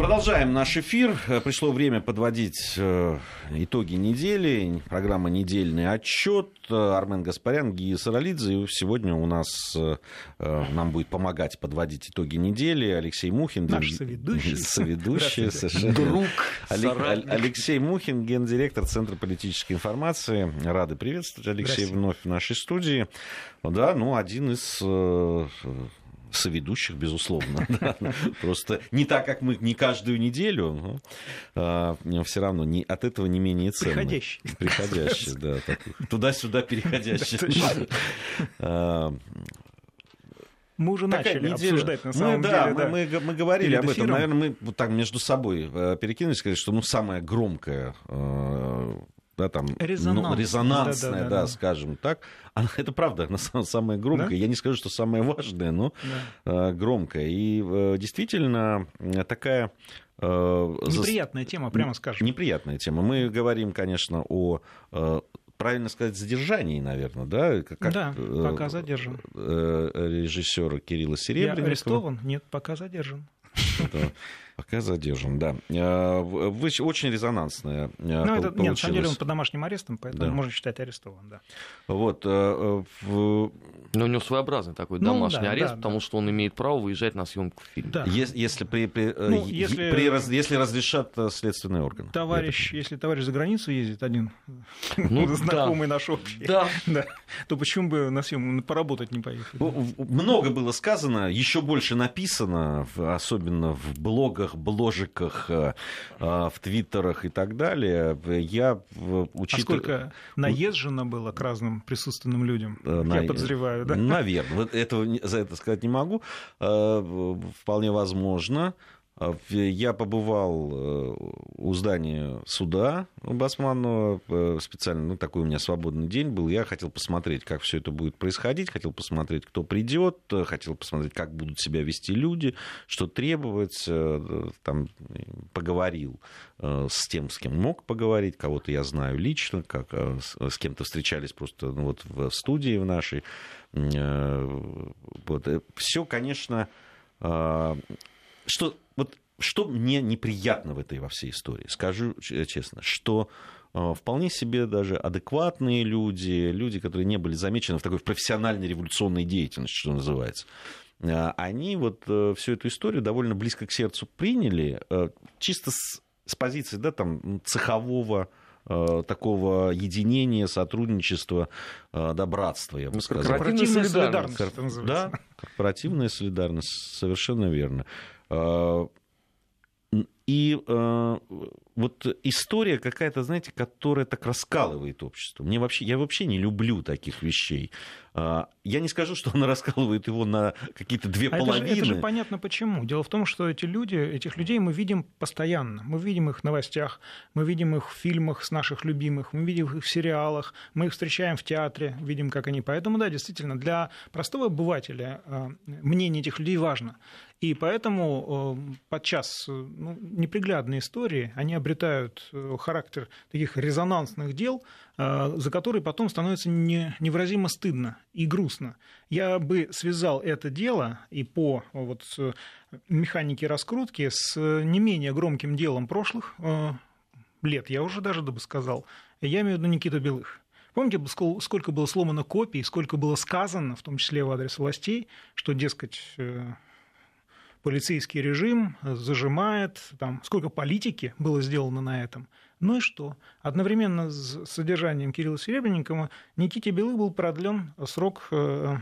Продолжаем наш эфир. Пришло время подводить э, итоги недели. Программа «Недельный отчет». Армен Гаспарян, Гия Саралидзе. Сегодня у нас э, нам будет помогать подводить итоги недели Алексей Мухин. Наш соведущий. Соведущий, совершенно. Друг, Алексей Мухин, гендиректор Центра политической информации. Рады приветствовать, Алексей, вновь в нашей студии. Да, ну, один из э, соведущих, безусловно. Просто не так, как мы не каждую неделю, но а, все равно не, от этого не менее ценно. Приходящий. Приходящий, да. Туда-сюда переходящий. А, мы уже начали неделя. обсуждать на самом мы, деле. Да, да. Мы, мы, мы говорили Перед об этом. Наверное, мы вот так между собой э, перекинулись, сказать, что ну, самое громкое э, да, там, Резонанс. ну, резонансная, да, да, да, да, скажем так. Она, это правда, она самая громкая. Да? Я не скажу, что самая важная, но да. э, громкая. И э, действительно такая... Э, неприятная тема, прямо скажем. Неприятная тема. Мы говорим, конечно, о правильно сказать, задержании, наверное, да? Как, да, пока задержан. Режиссера Кирилла Серебренникова. Я арестован? Нет, пока задержан. Пока задержан, да. А, очень резонансная а, ну, это, Нет, на самом деле он под домашним арестом, поэтому да. можно считать арестован, да. Вот. А, в... Но у него своеобразный такой ну, домашний да, арест, да, потому да. что он имеет право выезжать на съемку фильма. Да. Если, если, при, при, ну, если... При, если разрешат э, следственный орган. Товарищ, если товарищ за границу ездит, один ну, знакомый да. наш общий, да. да, то почему бы на съемку поработать не поехать? Много было сказано, еще больше написано, особенно в блогах блогах, бложиках, э, э, в твиттерах и так далее. Я учитываю... А сколько наезжено было к разным присутственным людям? Э, на... Я подозреваю, да? Наверное. Вот этого за это сказать не могу. Вполне возможно. А я побывал э, у здания суда Басманного, э, специально, ну, такой у меня свободный день был, я хотел посмотреть, как все это будет происходить, хотел посмотреть, кто придет, хотел посмотреть, как будут себя вести люди, что требовать, э, там, поговорил с тем, с кем мог поговорить, кого-то я знаю лично, как, с кем-то встречались просто ну, вот в студии в нашей. Вот. Все, конечно, что вот что мне неприятно в этой во всей истории, скажу честно, что э, вполне себе даже адекватные люди, люди, которые не были замечены в такой профессиональной революционной деятельности, что называется, э, они вот э, всю эту историю довольно близко к сердцу приняли, чисто с, с позиции да, там, цехового такого единения, сотрудничества, да, братства, я бы ну, сказал. Корпоративная солидарность. солидарность да, корпоративная солидарность, совершенно верно. И э, вот история какая-то, знаете, которая так раскалывает общество. Мне вообще, я вообще не люблю таких вещей. Э, я не скажу, что она раскалывает его на какие-то две а половины. Это же, это же понятно почему. Дело в том, что эти люди, этих людей мы видим постоянно. Мы видим их в новостях, мы видим их в фильмах с наших любимых, мы видим их в сериалах, мы их встречаем в театре, видим, как они. Поэтому, да, действительно, для простого обывателя э, мнение этих людей важно. И поэтому э, подчас э, ну, неприглядные истории, они обретают э, характер таких резонансных дел, за которые потом становится невыразимо стыдно и грустно. Я бы связал это дело и по вот, механике раскрутки с не менее громким делом прошлых лет, я уже даже бы сказал. Я имею в виду Никита Белых. Помните, сколько было сломано копий, сколько было сказано, в том числе в адрес властей, что, дескать, полицейский режим зажимает, там, сколько политики было сделано на этом. Ну и что? Одновременно с содержанием Кирилла Серебренникова Никите Белых был продлен срок э,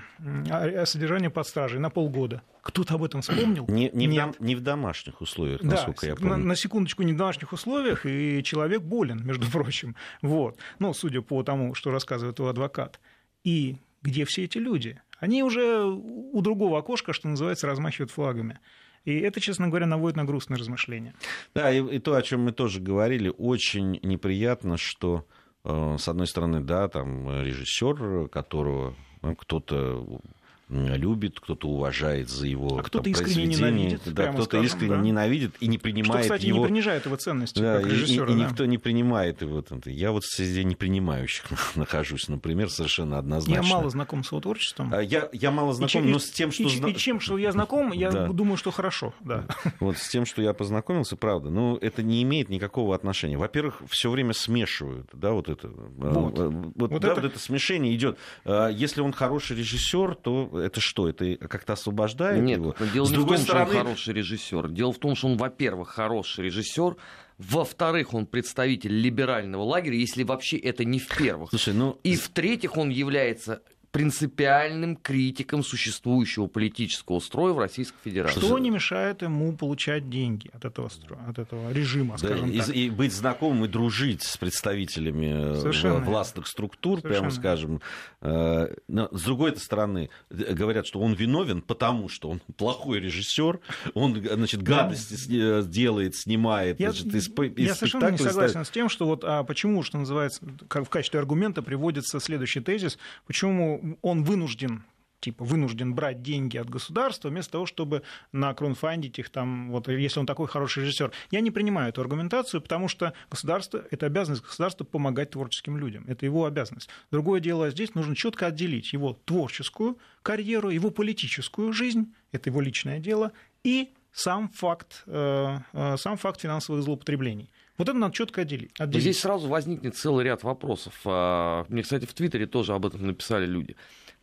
содержания под стражей на полгода. Кто-то об этом вспомнил? Не, не, Нет. В, не в домашних условиях, насколько да, я помню. На, на секундочку, не в домашних условиях, и человек болен, между прочим. Вот. Ну, судя по тому, что рассказывает его адвокат. И где все эти люди? Они уже у другого окошка, что называется, размахивают флагами. И это, честно говоря, наводит на грустные размышления. Да, и, и то, о чем мы тоже говорили, очень неприятно, что, э, с одной стороны, да, там режиссер, которого ну, кто-то любит, кто-то уважает за его а кто-то искренне ненавидит, да, кто-то искренне да. ненавидит и не принимает Что, кстати, его... не принижает его ценности да, как режиссера. И, и, да. никто не принимает его. Я вот среди непринимающих нахожусь, например, совершенно однозначно. Я мало знаком с его творчеством. А, я, я мало знаком, и, но с тем, что... И, и чем, что я знаком, я да. думаю, что хорошо. Да. Вот с тем, что я познакомился, правда, но это не имеет никакого отношения. Во-первых, все время смешивают, да, вот это. Вот, вот, вот, да, это... вот это смешение идет. Если он хороший режиссер, то это что? Это как-то освобождает Нет, его? дело С не в том, стороны... что он хороший режиссер. Дело в том, что он, во-первых, хороший режиссер, во-вторых, он представитель либерального лагеря, если вообще это не в первых. Слушай, ну... И в-третьих, он является принципиальным критиком существующего политического строя в Российской Федерации. Что не мешает ему получать деньги от этого, строя, от этого режима, да, скажем и, так. И быть знакомым и дружить с представителями э, Совершенно. властных структур, Совершенно. прямо скажем. Э, но, с другой стороны, говорят, что он виновен, потому что он плохой режиссер, он значит, гадости да. Э, делает, снимает. Я, значит, из, я совершенно не согласен ставит... с тем, что вот а почему, что называется, как в качестве аргумента приводится следующий тезис, почему он вынужден типа вынужден брать деньги от государства вместо того, чтобы на кронфандить их там, вот если он такой хороший режиссер. Я не принимаю эту аргументацию, потому что государство, это обязанность государства помогать творческим людям. Это его обязанность. Другое дело, здесь нужно четко отделить его творческую карьеру, его политическую жизнь, это его личное дело, и сам факт, э, э, сам факт финансовых злоупотреблений. Вот это надо четко отделить. отделить. Здесь сразу возникнет целый ряд вопросов. А, мне, кстати, в Твиттере тоже об этом написали люди.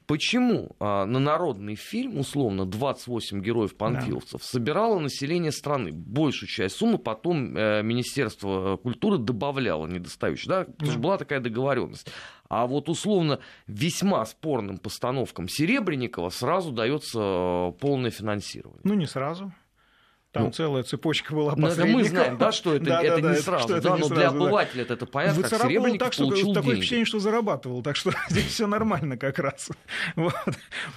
Почему а, на народный фильм, условно, 28 героев-панфиловцев да. собирало население страны? Большую часть суммы потом э, Министерство культуры добавляло недостающую, да? Потому да. что была такая договоренность. А вот условно весьма спорным постановкам Серебренникова сразу дается э, полное финансирование. Ну, не сразу. Там ну, целая цепочка была ну, это мы знаем, да, что это, да, это да, не сразу, это, да, не но сразу, для обывателя да. это понятно, как Серебренников так, что получил такое деньги. впечатление, что зарабатывал, так что здесь все нормально как раз. Вот.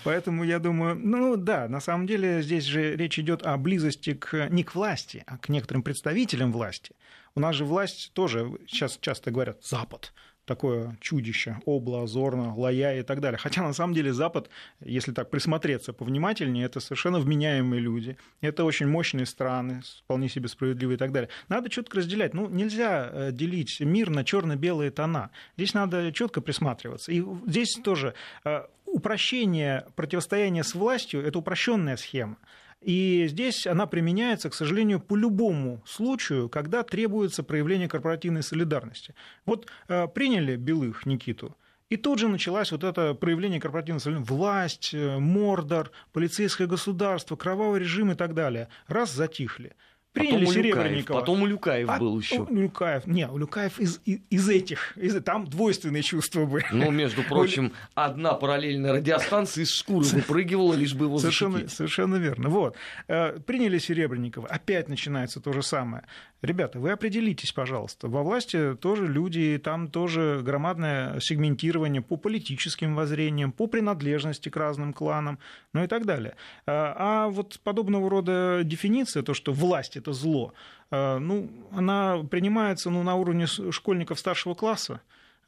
Поэтому я думаю, ну да, на самом деле здесь же речь идет о близости к, не к власти, а к некоторым представителям власти. У нас же власть тоже, сейчас часто говорят, Запад такое чудище, Обла, Зорна, Лая и так далее. Хотя на самом деле Запад, если так присмотреться повнимательнее, это совершенно вменяемые люди, это очень мощные страны, вполне себе справедливые и так далее. Надо четко разделять. Ну, нельзя э, делить мир на черно-белые тона. Здесь надо четко присматриваться. И здесь тоже э, упрощение противостояния с властью – это упрощенная схема. И здесь она применяется, к сожалению, по любому случаю, когда требуется проявление корпоративной солидарности. Вот э, приняли Белых Никиту, и тут же началось вот это проявление корпоративной солидарности. Власть, э, мордор, полицейское государство, кровавый режим и так далее. Раз затихли. Приняли потом Серебренникова. Потом у Люкаев а, был еще. У Люкаев, не, у Люкаев из, из, из этих, из, там двойственные чувства были. Ну, между прочим, одна параллельная радиостанция из шкуры выпрыгивала, лишь бы его совершенно, защитить. Совершенно верно. Вот. Э, приняли Серебренникова, опять начинается то же самое. Ребята, вы определитесь, пожалуйста. Во власти тоже люди, там тоже громадное сегментирование по политическим воззрениям, по принадлежности к разным кланам, ну и так далее. А, а вот подобного рода дефиниция, то, что власть – это зло, э, ну, она принимается ну, на уровне школьников старшего класса.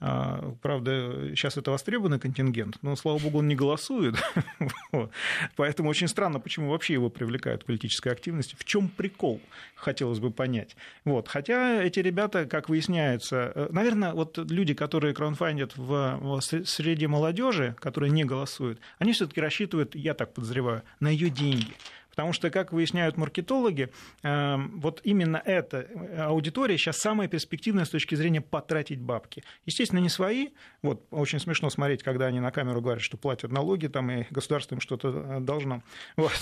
А, правда, сейчас это востребованный контингент, но, слава богу, он не голосует. Поэтому очень странно, почему вообще его привлекают к политической активности. В чем прикол, хотелось бы понять. Вот. Хотя эти ребята, как выясняется, э, наверное, вот люди, которые краунфандят в среде молодежи, которые не голосуют, они все-таки рассчитывают, я так подозреваю, на ее деньги. Потому что, как выясняют маркетологи, эм, вот именно эта аудитория сейчас самая перспективная с точки зрения потратить бабки. Естественно, не свои. Вот очень смешно смотреть, когда они на камеру говорят, что платят налоги, там, и государство им что-то э, должно. Вот.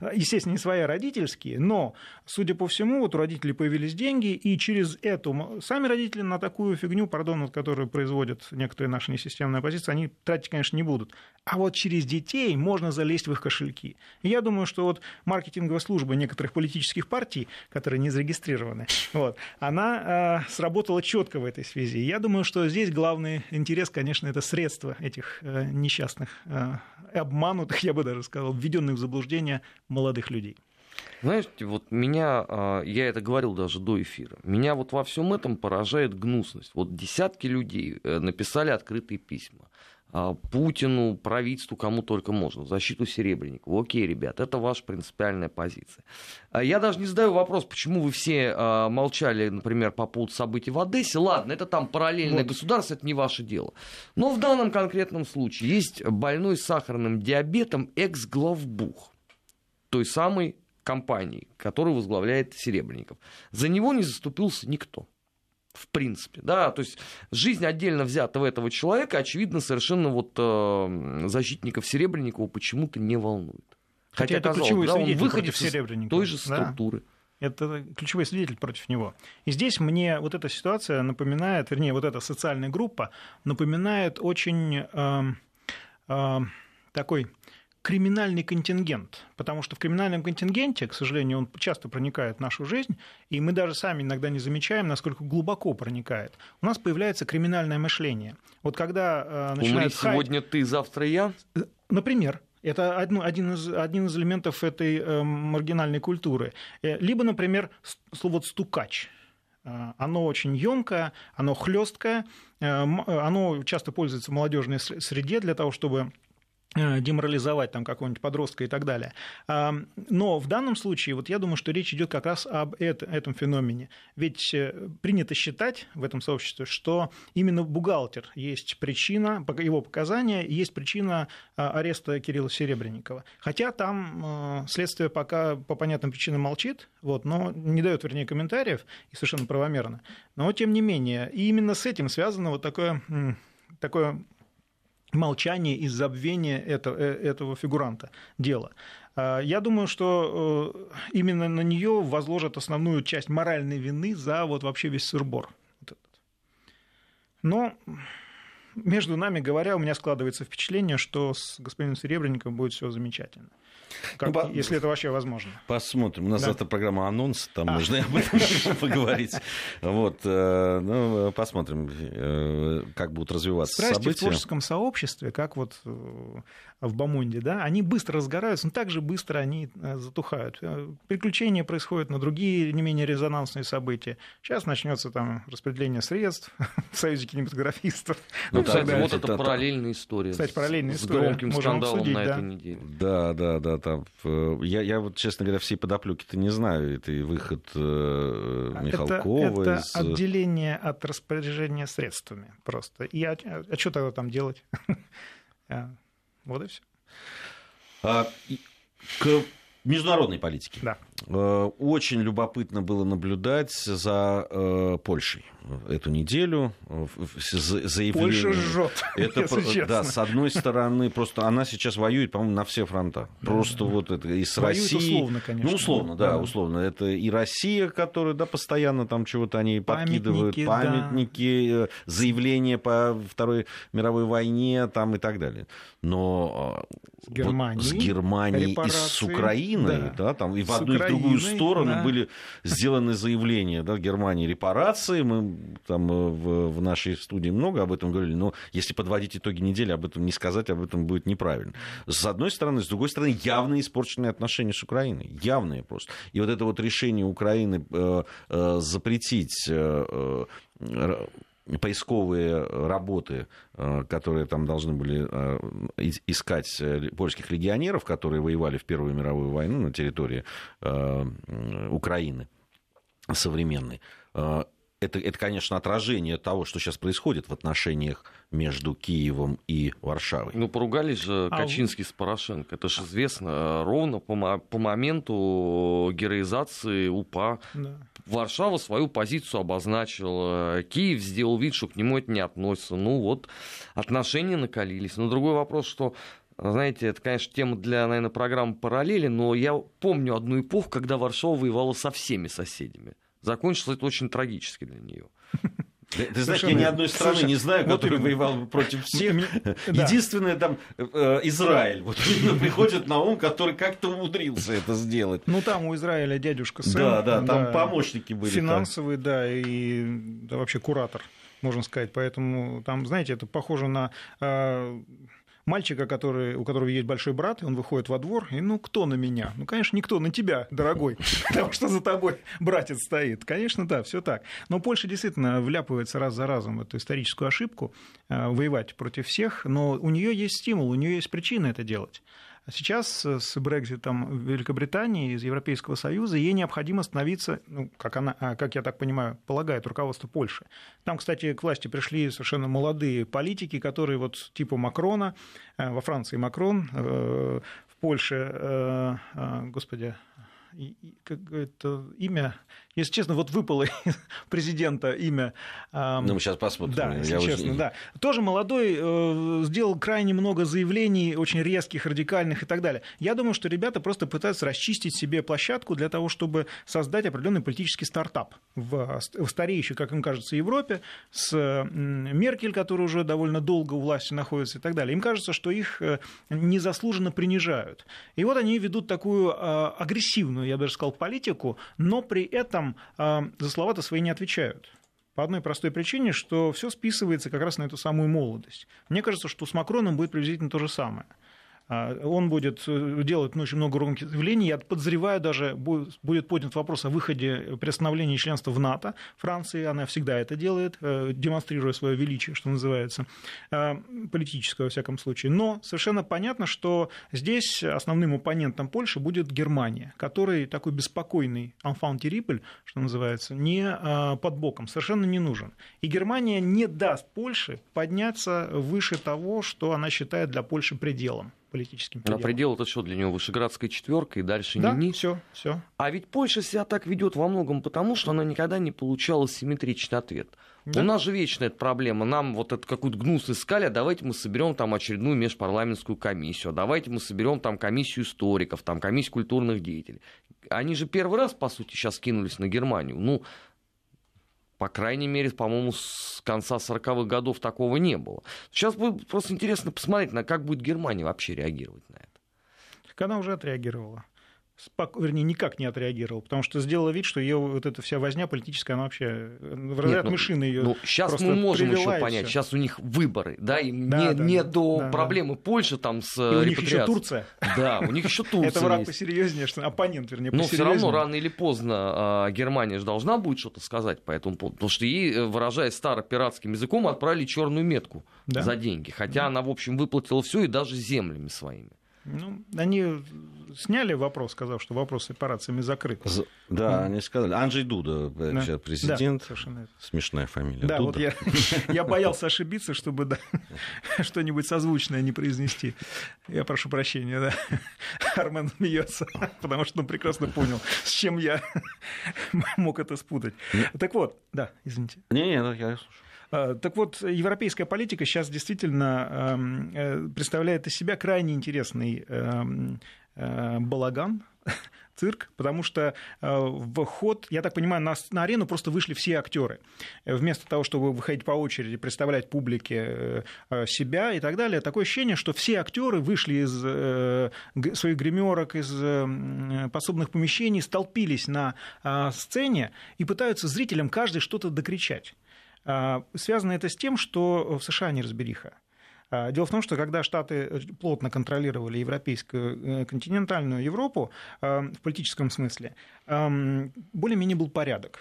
Естественно, не свои, а родительские, но, судя по всему, вот у родителей появились деньги, и через эту... Сами родители на такую фигню, пардон, которую производят некоторые наши несистемные оппозиции, они тратить, конечно, не будут. А вот через детей можно залезть в их кошельки. И я думаю, что вот маркетинговая служба некоторых политических партий, которые не зарегистрированы, вот, она э, сработала четко в этой связи. Я думаю, что здесь главный интерес, конечно, это средства этих э, несчастных, э, обманутых, я бы даже сказал, введенных в заблуждение молодых людей. Знаете, вот меня, а, я это говорил даже до эфира, меня вот во всем этом поражает гнусность. Вот десятки людей э, написали открытые письма Путину, правительству, кому только можно, в защиту Серебренникова. Окей, ребят, это ваша принципиальная позиция. А я даже не задаю вопрос, почему вы все а, молчали, например, по поводу событий в Одессе. Ладно, это там параллельное вот. государство, это не ваше дело. Но в данном конкретном случае есть больной с сахарным диабетом экс-главбух той самой компании, которую возглавляет Серебренников. За него не заступился никто в принципе, да, то есть жизнь отдельно взятого этого человека, очевидно, совершенно вот э, защитников Серебренникова почему-то не волнует. Хотя, Хотя это ключевой да, он выходит из той же структуры. Да. Это ключевой свидетель против него. И здесь мне вот эта ситуация напоминает, вернее, вот эта социальная группа напоминает очень э, э, такой криминальный контингент, потому что в криминальном контингенте, к сожалению, он часто проникает в нашу жизнь, и мы даже сами иногда не замечаем, насколько глубоко проникает. У нас появляется криминальное мышление. Вот когда э, начинает... Умри сегодня ты, завтра я? Э, например, это один, из, один из элементов этой э, маргинальной культуры. Э, либо, например, слово «стукач». Э, оно очень емкое, оно хлесткое, оно часто пользуется в молодежной среде для того, чтобы Э, деморализовать там какого-нибудь подростка и так далее. Но в данном случае, вот я думаю, что речь идет как раз об этом феномене. Ведь э, принято считать в этом сообществе, что именно бухгалтер есть причина, его показания, есть причина а, ареста Кирилла Серебренникова. Хотя там э, следствие пока по понятным причинам молчит, вот, но не дает, вернее, комментариев, и совершенно правомерно. Но тем не менее, и именно с этим связано вот такое такое молчание и забвение этого, э, этого фигуранта дела. А, я думаю, что э, именно на нее возложат основную часть моральной вины за вот вообще весь сырбор. Но между нами говоря, у меня складывается впечатление, что с господином Серебренниковым будет все замечательно. Как, ну, если это вообще возможно. Посмотрим. У нас да. завтра программа анонс, там а. можно об этом поговорить. Вот, э, ну, посмотрим, э, как будут развиваться Страсти события. в творческом сообществе, как вот э, в Бамонде, да, они быстро разгораются, но также быстро они затухают. Приключения происходят на другие не менее резонансные события. Сейчас начнется там распределение средств в Союзе кинематографистов. Ну, кстати, вот это параллельная история. Кстати, параллельная история. С громким скандалом на этой неделе. Да, да, да там, я, я вот, честно говоря, всей подоплеки-то не знаю. Это и выход э, Михалкова. Это, это из... отделение от распоряжения средствами просто. И, а, а что тогда там делать? А, вот и все. А, к международной политике. Да. Э, очень любопытно было наблюдать за э, Польшей эту неделю. Заявление... Польша жжет. Это, если да, с одной стороны, просто она сейчас воюет, по-моему, на все фронта. Просто да. вот это и с воюет Россией. условно, конечно. Ну, условно, да, да, условно. Это и Россия, которая, да, постоянно там чего-то они подкидывают, памятники, да. Э, заявления по Второй мировой войне там и так далее. Но с Германией, вот с Германией и с Украиной, да, да там и в одну и в другую сторону да. были сделаны заявления, да, Германии репарации, мы там э, в, в нашей студии много об этом говорили, но если подводить итоги недели, об этом не сказать, об этом будет неправильно. С одной стороны, с другой стороны, явно испорченные отношения с Украиной, явные просто. И вот это вот решение Украины э, э, запретить э, э, поисковые работы, э, которые там должны были э, искать польских легионеров, которые воевали в Первую мировую войну на территории Украины современной это, это, конечно, отражение того, что сейчас происходит в отношениях между Киевом и Варшавой. Ну, поругались же а Качинский с Порошенко. Это же известно. Ровно по, по моменту героизации УПА да. Варшава свою позицию обозначила. Киев сделал вид, что к нему это не относится. Ну, вот отношения накалились. Но другой вопрос, что знаете, это, конечно, тема для, наверное, программы параллели, но я помню одну эпоху, когда Варшава воевала со всеми соседями закончилось это очень трагически для нее. Ты знаешь, я ни одной страны Слушай, не знаю, вот которая воевала против всех. Единственное, там, э, Израиль. Вот приходит на ум, который как-то умудрился это сделать. Ну, там у Израиля дядюшка Сэм. Да, да, там да, помощники были. Финансовый, там. да, и да, вообще куратор, можно сказать. Поэтому там, знаете, это похоже на... Э, мальчика, который, у которого есть большой брат, и он выходит во двор, и ну кто на меня? Ну, конечно, никто на тебя, дорогой, потому что за тобой братец стоит. Конечно, да, все так. Но Польша действительно вляпывается раз за разом в эту историческую ошибку, э, воевать против всех, но у нее есть стимул, у нее есть причина это делать. Сейчас э, с Брекзитом Великобритании из Европейского Союза ей необходимо становиться, ну, как, она, а, как я так понимаю, полагает руководство Польши. Там, кстати, к власти пришли совершенно молодые политики, которые вот типа Макрона, э, во Франции Макрон, э, в Польше, господи, это имя, если честно, вот выпало президента имя. Ну, мы сейчас посмотрим. Да, если Я честно, очень... да. Тоже молодой, э, сделал крайне много заявлений, очень резких, радикальных и так далее. Я думаю, что ребята просто пытаются расчистить себе площадку для того, чтобы создать определенный политический стартап в, в стареющей, как им кажется, Европе, с Меркель, которая уже довольно долго у власти находится и так далее. Им кажется, что их э, незаслуженно принижают. И вот они ведут такую э, агрессивную, я даже сказал, политику, но при этом этом а, за слова-то свои не отвечают. По одной простой причине, что все списывается как раз на эту самую молодость. Мне кажется, что с Макроном будет приблизительно то же самое. А, он будет э, делать ну, очень много громких заявлений. Я подозреваю, даже будет поднят вопрос о выходе приостановлении членства в НАТО. Франции, она всегда это делает, э, демонстрируя свое величие, что называется, политическое, во всяком случае. Но совершенно понятно, что здесь основным оппонентом Польши будет Германия, который такой беспокойный enfant terrible, что называется, не под боком, совершенно не нужен. И Германия не даст Польше подняться выше того, что она считает для Польши пределом политическим пределом. А предел это что для него? Вышеградская четверка и дальше да, не все, все. А ведь Польша себя так ведет во многом потому, что она никогда не получала симметричный ответ. Да. У нас же вечная эта проблема. Нам вот эту какую-то гнус искали, а давайте мы соберем там очередную межпарламентскую комиссию, а давайте мы соберем там комиссию историков, там комиссию культурных деятелей. Они же первый раз, по сути, сейчас кинулись на Германию. Ну, по крайней мере, по-моему, с конца 40-х годов такого не было. Сейчас будет просто интересно посмотреть, на как будет Германия вообще реагировать на это. Так она уже отреагировала спок... вернее, никак не отреагировал, потому что сделала вид, что ее вот эта вся возня политическая, она вообще в разряд ну, мышины ее ну, Сейчас мы можем еще понять, сейчас у них выборы, да, и да, не, да, не да, до да, проблемы да. Польши там с и у них еще Турция. Да, у них еще Турция Это враг посерьезнее, что оппонент, вернее, Но все равно рано или поздно а, Германия же должна будет что-то сказать по этому поводу, потому что ей, э, выражаясь старопиратским языком, отправили черную метку за деньги, хотя она, в общем, выплатила все и даже землями своими. Ну, они сняли вопрос, сказав, что вопрос с операциями закрыт. Да, ну. они сказали. Анджей Дуда, да. президент. Да, совершенно. Смешная фамилия. Да, Дуда. вот я, я боялся ошибиться, чтобы да, что-нибудь созвучное не произнести. Я прошу прощения, да. Армен смеется, потому что он прекрасно понял, с чем я мог это спутать. Так вот, да, извините. Не-не, я слушаю. А, так вот, европейская политика сейчас действительно эм, э, представляет из себя крайне интересный эм, э, балаган, цирк, потому что э, в ход, я так понимаю, на, на арену просто вышли все актеры. Вместо того, чтобы выходить по очереди, представлять публике себя и так далее, такое ощущение, что все актеры вышли из своих гримерок, из пособных помещений, столпились на сцене и пытаются зрителям каждый что-то докричать. А, связано это с тем, что в США неразбериха. А, дело в том, что когда Штаты плотно контролировали европейскую э, континентальную Европу а, в политическом смысле, более-менее был порядок.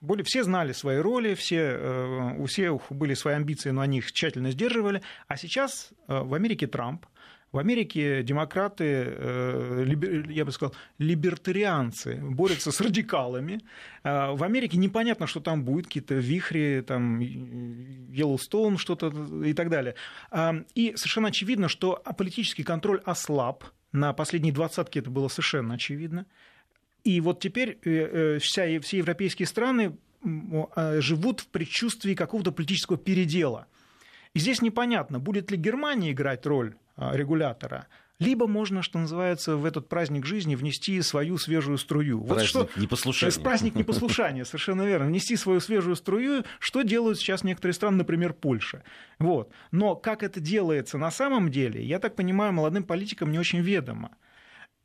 Более, все знали свои роли, все, э, у всех были свои амбиции, но они их тщательно сдерживали. А сейчас э, в Америке Трамп, в Америке демократы, э, я бы сказал, либертарианцы борются с радикалами. А в Америке непонятно, что там будет, какие-то вихри, там, Йеллоустоун, что-то и так далее. А, и совершенно очевидно, что политический контроль ослаб. На последней двадцатке это было совершенно очевидно. И вот теперь э, э, вся, все европейские страны живут в предчувствии какого-то политического передела. И здесь непонятно, будет ли Германия играть роль а, регулятора, либо можно, что называется, в этот праздник жизни внести свою свежую струю. Праздник вот что... непослушания. Праздник непослушания, совершенно верно. Внести свою свежую струю, что делают сейчас некоторые страны, например, Польша. Вот. Но как это делается на самом деле, я так понимаю, молодым политикам не очень ведомо.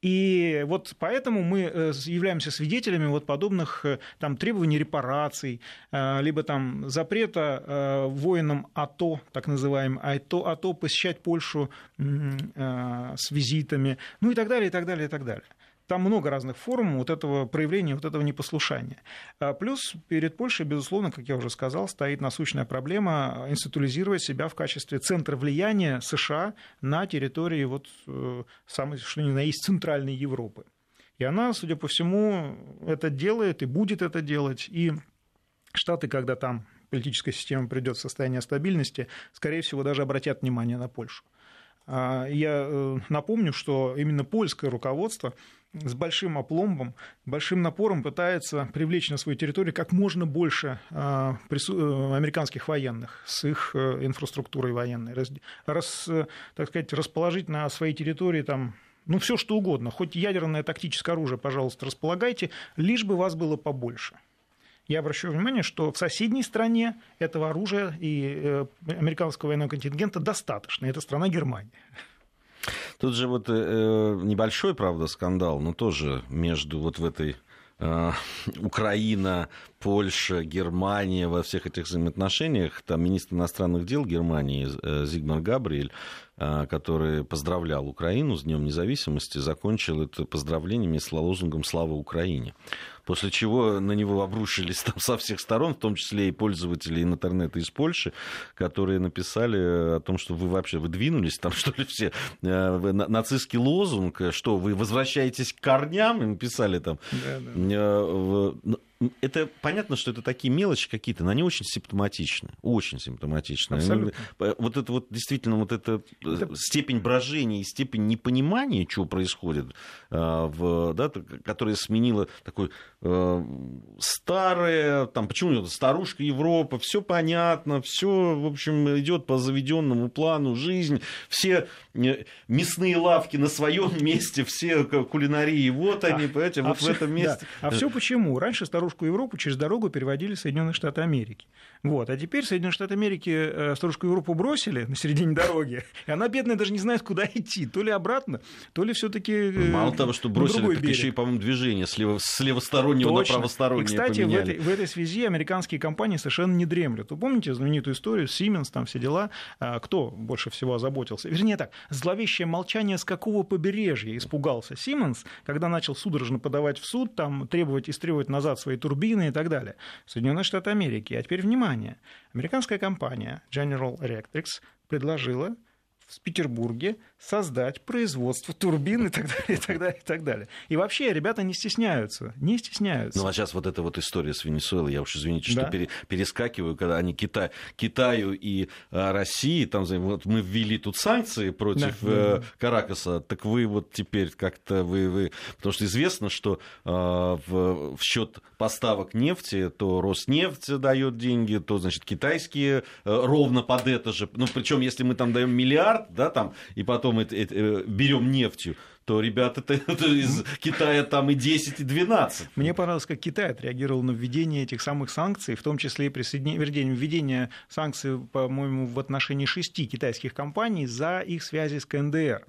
И вот поэтому мы являемся свидетелями вот подобных там, требований репараций, либо там запрета воинам АТО, так называемым АТО, АТО посещать Польшу с визитами, ну и так далее, и так далее, и так далее. Там много разных форм вот этого проявления, вот этого непослушания. А плюс перед Польшей, безусловно, как я уже сказал, стоит насущная проблема институализировать себя в качестве центра влияния США на территории вот э, самой, что ни на есть, центральной Европы. И она, судя по всему, это делает и будет это делать. И Штаты, когда там политическая система придет в состояние стабильности, скорее всего, даже обратят внимание на Польшу. А, я э, напомню, что именно польское руководство с большим опломбом, большим напором пытается привлечь на свою территорию как можно больше а, э, американских военных с их э, инфраструктурой военной, раз, так сказать, расположить на своей территории там ну, все что угодно, хоть ядерное тактическое оружие, пожалуйста, располагайте, лишь бы вас было побольше. Я обращаю внимание, что в соседней стране этого оружия и э, американского военного контингента достаточно. Это страна Германия. Тут же вот э, небольшой, правда, скандал, но тоже между вот в этой э, Украина, Польша, Германия во всех этих взаимоотношениях. Там министр иностранных дел Германии э, Зигмар Габриэль, э, который поздравлял Украину с Днем независимости, закончил это поздравлениями с лозунгом «Слава Украине» после чего на него обрушились там со всех сторон, в том числе и пользователи интернета из Польши, которые написали о том, что вы вообще выдвинулись, там что ли все, э, нацистский лозунг, что вы возвращаетесь к корням, и написали там. Да, да. Э, это понятно, что это такие мелочи какие-то, но они очень симптоматичны, очень симптоматичны. Абсолютно. Вот это вот действительно вот эта это... степень брожения и степень непонимания, что происходит, а, в, да, которая сменила такой э, старое, там, почему это старушка Европа, все понятно, все, в общем, идет по заведенному плану жизнь, все э, мясные лавки на своем месте, все кулинарии, вот они, а, понимаете, а вот все, в этом месте. Да. А все почему? Раньше старушка старушку Европу через дорогу переводили Соединенные Штаты Америки. Вот. А теперь Соединенные Штаты Америки э, старушку Европу бросили на середине дороги, и она, бедная, даже не знает, куда идти. То ли обратно, то ли все таки э, Мало того, что бросили, так еще и, по-моему, движение с, лево, с левостороннего Точно. на правостороннее И, кстати, поменяли. в этой, в этой связи американские компании совершенно не дремлют. Вы помните знаменитую историю Siemens, там все дела? А, кто больше всего озаботился? Вернее так, зловещее молчание, с какого побережья испугался Siemens, когда начал судорожно подавать в суд, там, требовать, истребовать назад свои турбины и так далее. Соединенные Штаты Америки. А теперь внимание. Американская компания General Electric предложила в Петербурге создать производство турбин и так далее, и так далее, и так далее. И вообще ребята не стесняются, не стесняются. Ну а сейчас вот эта вот история с Венесуэлой, я уж извините, что да. пере, перескакиваю, когда они Китай, Китаю и а, России, там вот мы ввели тут санкции против да, э. Каракаса, так вы вот теперь как-то вы, вы, потому что известно, что э, в, в счет поставок нефти, то Роснефть дает деньги, то значит китайские э, ровно под это же, ну причем если мы там даем миллиард, да, там и потом мы э, берем нефтью, то ребята это из Китая там и 10, и 12. Мне понравилось, как Китай отреагировал на введение этих самых санкций, в том числе и присоединение, введение санкций, по-моему, в отношении шести китайских компаний за их связи с КНДР.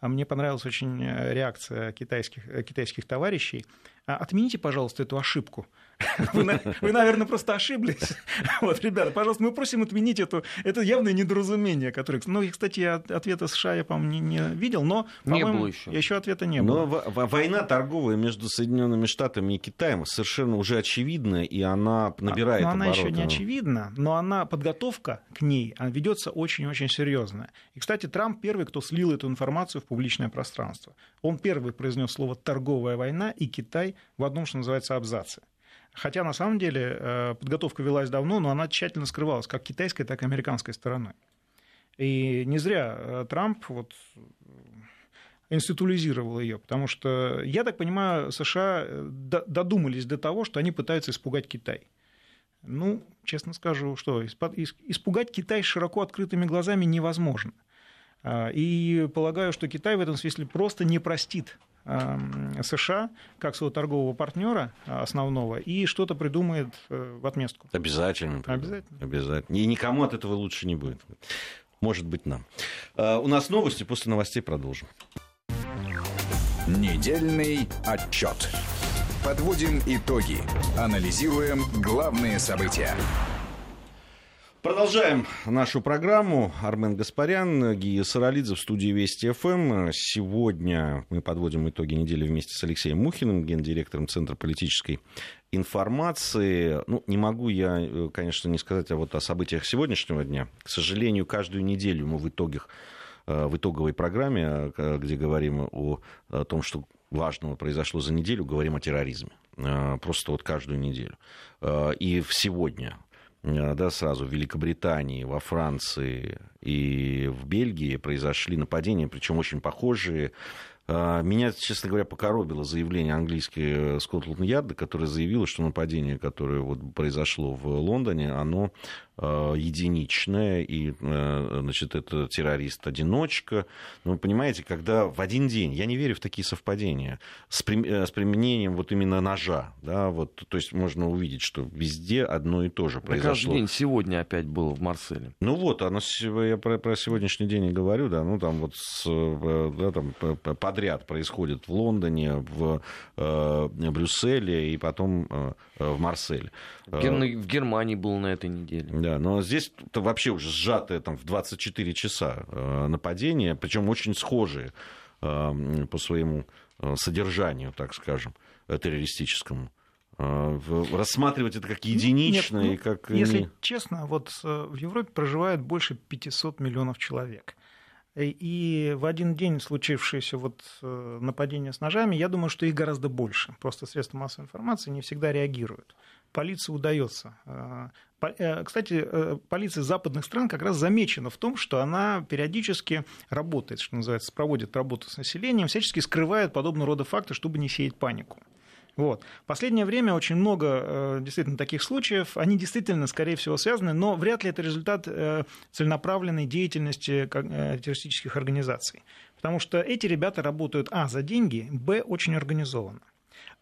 А мне понравилась очень э, реакция китайских, э, китайских товарищей. А отмените, пожалуйста, эту ошибку. Вы, вы, наверное, просто ошиблись. Вот, ребята, пожалуйста, мы просим отменить эту... Это явное недоразумение, которое... Ну, и, кстати, ответа США я, по-моему, не, не видел, но, не было еще. еще ответа не было. Но война торговая между Соединенными Штатами и Китаем совершенно уже очевидна, и она набирает Но она обороты. еще не очевидна, но она, подготовка к ней ведется очень-очень серьезная. И, кстати, Трамп первый, кто слил эту информацию в публичное пространство. Он первый произнес слово «торговая война», и Китай в одном, что называется, абзаце. Хотя на самом деле э, подготовка велась давно, но она тщательно скрывалась как китайской, так и американской стороной. И не зря э, Трамп вот институализировал ее, потому что, я так понимаю, США э, додумались до того, что они пытаются испугать Китай. Ну, честно скажу, что испугать Китай широко открытыми глазами невозможно. И полагаю, что Китай в этом смысле просто не простит США как своего торгового партнера основного и что-то придумает э, в отместку. Обязательно. Обязательно. Обязательно. И никому от этого лучше не будет. Может быть, нам. Э, у нас новости, после новостей продолжим. Недельный отчет. Подводим итоги. Анализируем главные события. Продолжаем нашу программу. Армен Гаспарян, Гия Саралидзе в студии Вести ФМ. Сегодня мы подводим итоги недели вместе с Алексеем Мухиным, гендиректором Центра политической информации. Ну, не могу я, конечно, не сказать а вот о событиях сегодняшнего дня. К сожалению, каждую неделю мы в итогах в итоговой программе, где говорим о, о том, что важного произошло за неделю, говорим о терроризме. Просто вот каждую неделю. И сегодня Э, да, сразу в Великобритании, во Франции и в Бельгии произошли нападения, причем очень похожие. Э, меня, честно говоря, покоробило заявление английской Скотланд-Ярда, которое заявило, что нападение, которое вот произошло в Лондоне, оно Э, единичная, и, э, значит, это террорист-одиночка. Но вы понимаете, когда в один день, я не верю в такие совпадения, с, э, с применением вот именно ножа, да, вот, то есть можно увидеть, что везде одно и то же произошло. Каждый день сегодня опять было в Марселе. Ну вот, оно, я про, про сегодняшний день и говорю, да, ну там вот с, да, там подряд происходит в Лондоне, в э, Брюсселе и потом э, в Марселе. В Германии был на этой неделе. Да, да, но здесь вообще уже сжатое там, в 24 часа э, нападение, причем очень схожие э, по своему э, содержанию, так скажем, террористическому рассматривать это как единичное Нет, ну, и как... Если честно, вот в Европе проживает больше 500 миллионов человек. И в один день случившееся вот нападение с ножами, я думаю, что их гораздо больше. Просто средства массовой информации не всегда реагируют. Полиции удается Э, кстати, э, полиция западных стран как раз замечена в том, что она периодически работает, что называется, проводит работу с населением, всячески скрывает подобного рода факты, чтобы не сеять панику. Вот. Последнее время очень много э, действительно таких случаев. Они действительно, скорее всего, связаны, но вряд ли это результат целенаправленной деятельности террористических организаций. Потому что эти ребята работают, а, за деньги, б, очень организованно.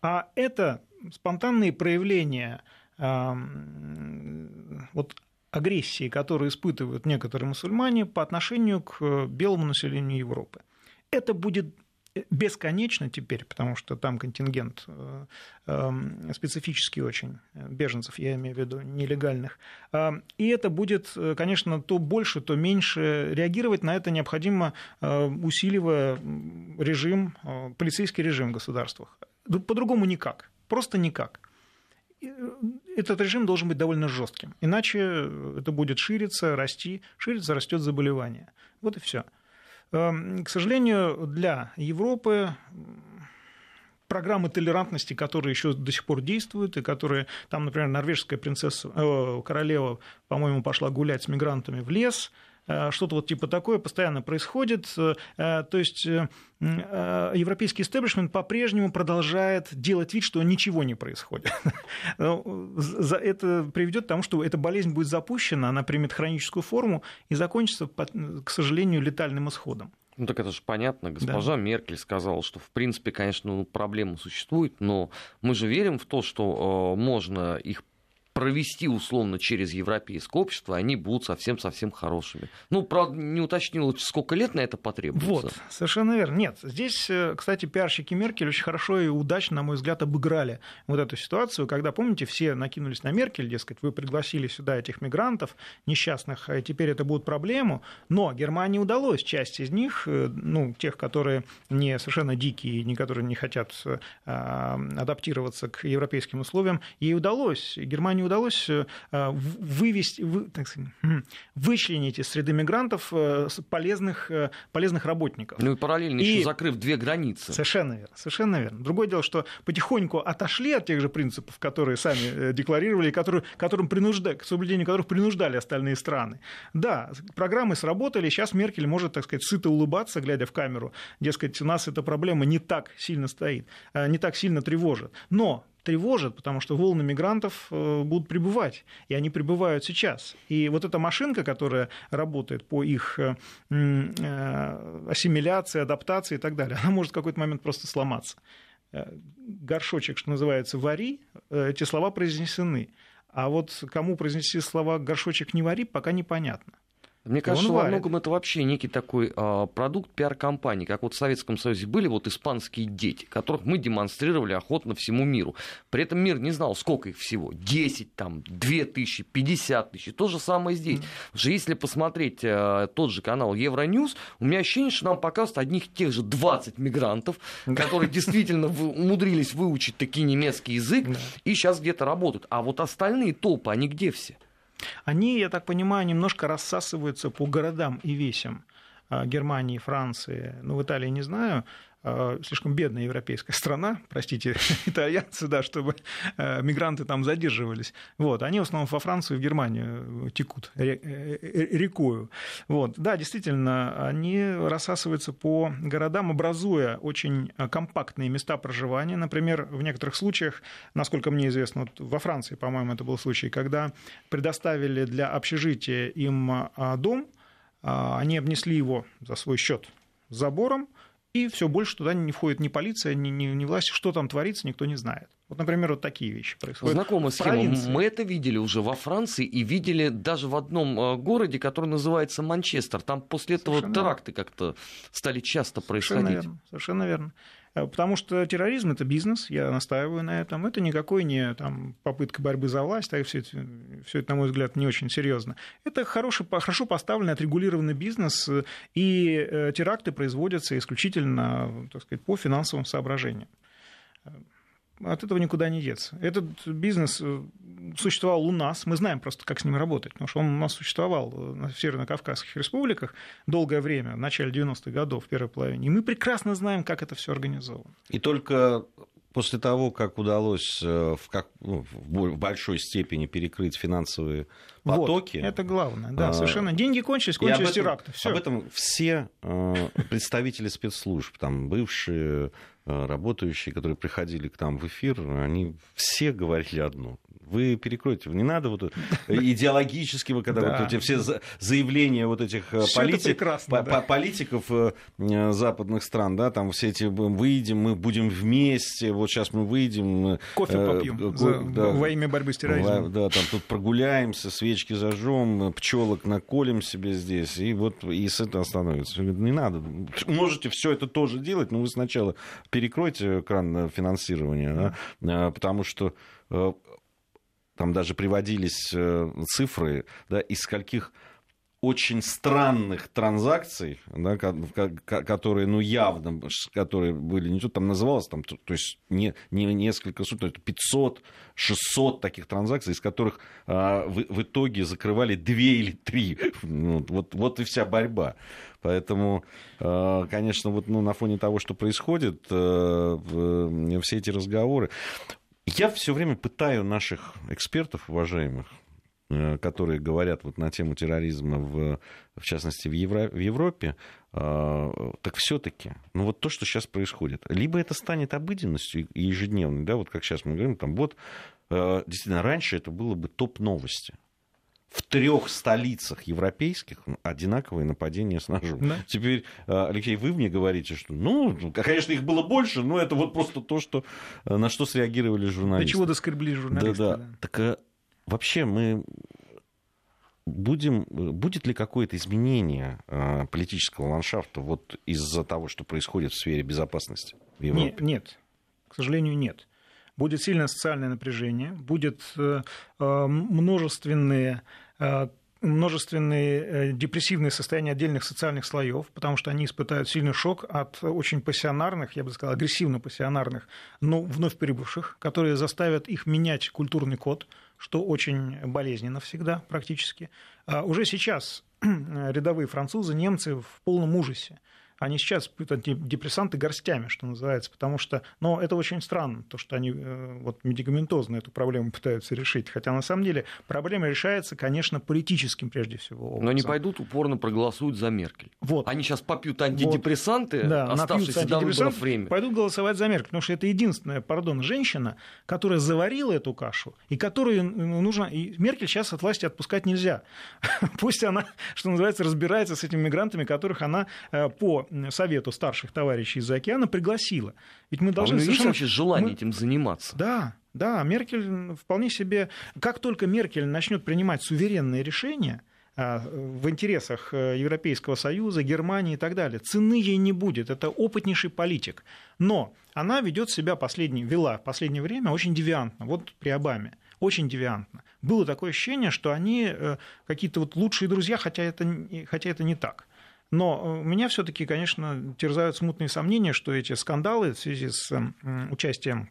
А это спонтанные проявления вот агрессии, которую испытывают некоторые мусульмане по отношению к белому населению Европы. Это будет бесконечно теперь, потому что там контингент э, специфический очень, беженцев, я имею в виду, нелегальных. И это будет, конечно, то больше, то меньше. Реагировать на это необходимо, э, усиливая режим, э, полицейский режим в государствах. По-другому никак, просто никак этот режим должен быть довольно жестким, иначе это будет шириться, расти, ширится, растет заболевание. Вот и все. Эм, к сожалению, для Европы программы толерантности, которые еще до сих пор действуют, и которые, там, например, норвежская принцесса, э, королева, по-моему, пошла гулять с мигрантами в лес, Э, что-то вот типа такое постоянно происходит. Э, то есть э, европейский истеблишмент по-прежнему продолжает делать вид, что ничего не происходит. Это приведет к тому, что эта болезнь будет запущена, она примет хроническую форму и закончится, к сожалению, летальным исходом. Ну так это же понятно. Госпожа да. Меркель сказала, что в принципе, конечно, ну, проблема существует, но мы же верим в то, что э, можно их провести условно через европейское общество, они будут совсем-совсем хорошими. Ну, правда, не уточнил, сколько лет на это потребуется. Вот, совершенно верно. Нет, здесь, э, кстати, пиарщики Меркель очень хорошо и удачно, на мой взгляд, обыграли вот эту ситуацию, когда, помните, все накинулись на Меркель, дескать, вы пригласили сюда этих мигрантов несчастных, и теперь это будет проблему, но Германии удалось часть из них, э, ну, тех, которые не совершенно дикие, не которые не хотят а, адаптироваться к европейским условиям, ей удалось, Германии удалось э, вывести, вы, так сказать, вычленить из среды мигрантов э, полезных, э, полезных работников. Ну и параллельно и... еще закрыв две границы. Совершенно верно, совершенно верно. Другое дело, что потихоньку отошли от тех же принципов, которые сами декларировали, которые, которым принуждали, к соблюдению которых принуждали остальные страны. Да, программы сработали, сейчас Меркель может, так сказать, сыто улыбаться, глядя в камеру, дескать, у нас эта проблема не так сильно стоит, не так сильно тревожит. Но тревожит, потому что волны мигрантов э, будут прибывать, и они прибывают сейчас. И вот эта машинка, которая работает по их э, э, ассимиляции, адаптации и так далее, она может в какой-то момент просто сломаться. Горшочек, что называется, вари, эти слова произнесены. А вот кому произнести слова горшочек не вари, пока непонятно. Мне кажется, во многом это вообще некий такой а, продукт пиар-компании, как вот в Советском Союзе были вот испанские дети, которых мы демонстрировали охотно всему миру. При этом мир не знал, сколько их всего. 10, там, 2 тысячи, 50 тысяч. То же самое здесь. Потому что если посмотреть а, тот же канал Евроньюз, у меня ощущение, что нам показывают одних тех же 20 мигрантов, которые действительно умудрились выучить таки немецкий язык и сейчас где-то работают. А вот остальные толпы, они где все? Они, я так понимаю, немножко рассасываются по городам и весям. А, Германии, Франции, ну, в Италии не знаю, слишком бедная европейская страна, простите, итальянцы, да, чтобы а, мигранты там задерживались. Вот, они в основном во Францию и в Германию текут э, э, рекою. Вот, да, действительно, они рассасываются по городам, образуя очень компактные места проживания. Например, в некоторых случаях, насколько мне известно, вот во Франции, по-моему, это был случай, когда предоставили для общежития им дом, а, они обнесли его за свой счет забором, и все больше туда не входит ни полиция, ни, ни, ни власть. Что там творится, никто не знает. Вот, например, вот такие вещи происходят. Знакомая схема. Мы это видели уже во Франции и видели даже в одном э, городе, который называется Манчестер. Там после этого Совершенно теракты как-то стали часто происходить. Совершенно верно. Совершенно верно. Э, потому что терроризм это бизнес, я настаиваю на этом. Это никакой не там, попытка борьбы за власть, а все это, все это, на мой взгляд, не очень серьезно. Это хороший, хорошо поставленный, отрегулированный бизнес, и э, теракты производятся исключительно так сказать, по финансовым соображениям от этого никуда не деться. Этот бизнес э, существовал у нас, мы знаем просто, как с ним работать, потому что он у нас существовал в Северно-Кавказских республиках долгое время, в начале 90-х годов, в первой половине, и мы прекрасно знаем, как это все организовано. И только после того, как удалось э, в, как, ну, в большой степени перекрыть финансовые потоки. Вот, это главное, да, а, совершенно. Деньги кончились, кончились теракты. Об этом все э, представители спецслужб, там, бывшие работающие, которые приходили к нам в эфир, они все говорили одно вы перекроете. Не надо вот идеологического, когда да. вот эти все заявления вот этих э, политик, по, да. политиков э, э, западных стран, да, там все эти выйдем, мы будем вместе, вот сейчас мы выйдем. Кофе попьем за, да, во имя борьбы с терроризмом. Да, там тут прогуляемся, свечки зажжем, пчелок наколем себе здесь, и вот и с этого остановится. Не надо. Можете все это тоже делать, но вы сначала перекройте кран финансирования, да, потому что там даже приводились э, цифры, да, из скольких очень странных транзакций, да, которые, ну, явно, которые были, не тут там называлось, там, то, то есть не, не несколько сотен, это 500, 600 таких транзакций, из которых а, в, в итоге закрывали две или три. Ну, вот, вот и вся борьба. Поэтому, а, конечно, вот, ну, на фоне того, что происходит, а, все эти разговоры, я все время пытаю наших экспертов, уважаемых, э, которые говорят вот на тему терроризма, в, в частности, в, Евро, в Европе, э, так все-таки, ну вот то, что сейчас происходит, либо это станет обыденностью ежедневной, да, вот как сейчас мы говорим, там вот, э, действительно, раньше это было бы топ-новости в трех столицах европейских одинаковые нападения с ножом. Да. Теперь, э, Алексей, вы мне говорите, что, ну, конечно, их было больше, но это вот просто то, что, э, на что среагировали журналисты. До чего доскребли журналисты. Да, да. да. Так а, вообще мы будем, будет ли какое-то изменение политического ландшафта вот из-за того, что происходит в сфере безопасности в Европе? Нет, нет, к сожалению, нет будет сильное социальное напряжение, будет э, э, множественные э, множественные депрессивные состояния отдельных социальных слоев, потому что они испытают сильный шок от очень пассионарных, я бы сказал, агрессивно-пассионарных, но вновь прибывших, которые заставят их менять культурный код, что очень болезненно всегда практически. А уже сейчас рядовые французы, немцы в полном ужасе они сейчас пьют антидепрессанты горстями, что называется, потому что, но это очень странно, то, что они э, вот медикаментозно эту проблему пытаются решить, хотя на самом деле проблема решается, конечно, политическим прежде всего образом. Но они пойдут упорно проголосуют за Меркель. Вот. Они сейчас попьют антидепрессанты, вот. да, оставшиеся до выборов время. Пойдут голосовать за Меркель, потому что это единственная, пардон, женщина, которая заварила эту кашу, и которую нужно... И Меркель сейчас от власти отпускать нельзя. Пусть она, что называется, разбирается с этими мигрантами, которых она э, по совету старших товарищей из-за океана пригласила. Ведь мы должны... А совершенно... вообще желание мы... этим заниматься? Да, да, Меркель вполне себе... Как только Меркель начнет принимать суверенные решения, в интересах Европейского Союза, Германии и так далее. Цены ей не будет. Это опытнейший политик. Но она ведет себя последний, вела в последнее время очень девиантно. Вот при Обаме очень девиантно. Было такое ощущение, что они какие-то вот лучшие друзья, хотя это, хотя это не так. Но меня все-таки, конечно, терзают смутные сомнения, что эти скандалы в связи с участием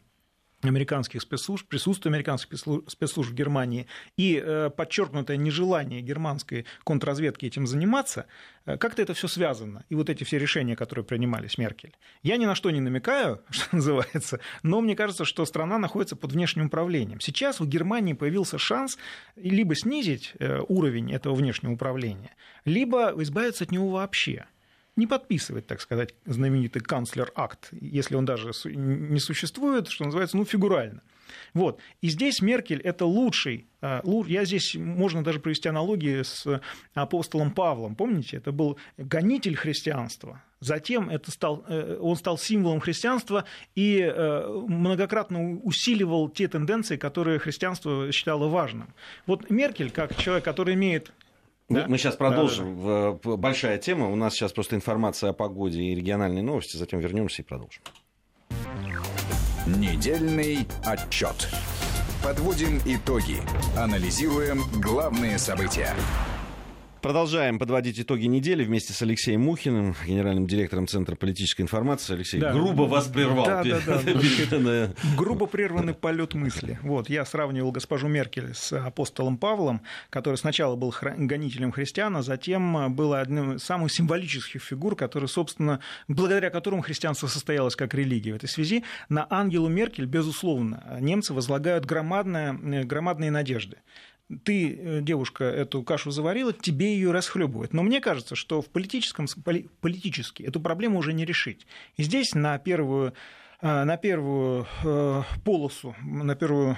американских спецслужб, присутствие американских спецслужб в Германии и э, подчеркнутое нежелание германской контрразведки этим заниматься, э, как-то это все связано. И вот эти все решения, которые принимались Меркель. Я ни на что не намекаю, что называется, но мне кажется, что страна находится под внешним управлением. Сейчас в Германии появился шанс либо снизить э, уровень этого внешнего управления, либо избавиться от него вообще не подписывать, так сказать, знаменитый канцлер-акт, если он даже не существует, что называется, ну, фигурально. Вот. И здесь Меркель – это лучший, а, я здесь, можно даже провести аналогии с апостолом Павлом, помните, это был гонитель христианства, Затем это стал, э, он стал символом христианства и э, многократно усиливал те тенденции, которые христианство считало важным. Вот Меркель, как человек, который имеет да? Мы сейчас продолжим. Да, да, да. Большая тема. У нас сейчас просто информация о погоде и региональные новости. Затем вернемся и продолжим. Недельный отчет. Подводим итоги. Анализируем главные события. Продолжаем подводить итоги недели вместе с Алексеем Мухиным, генеральным директором Центра политической информации. Алексей, да. грубо вас прервал. Да, да, да. Грубо прерванный полет мысли. Вот, я сравнивал госпожу Меркель с апостолом Павлом, который сначала был гонителем христиан, а затем был одним из самых символических фигур, который, собственно, благодаря которому христианство состоялось как религия. В этой связи на Ангелу Меркель, безусловно, немцы возлагают громадные, громадные надежды ты, э, девушка, эту кашу заварила, тебе ее расхлебывают. Но мне кажется, что в политическом, политически эту проблему уже не решить. И здесь на первую на первую э, полосу, на первую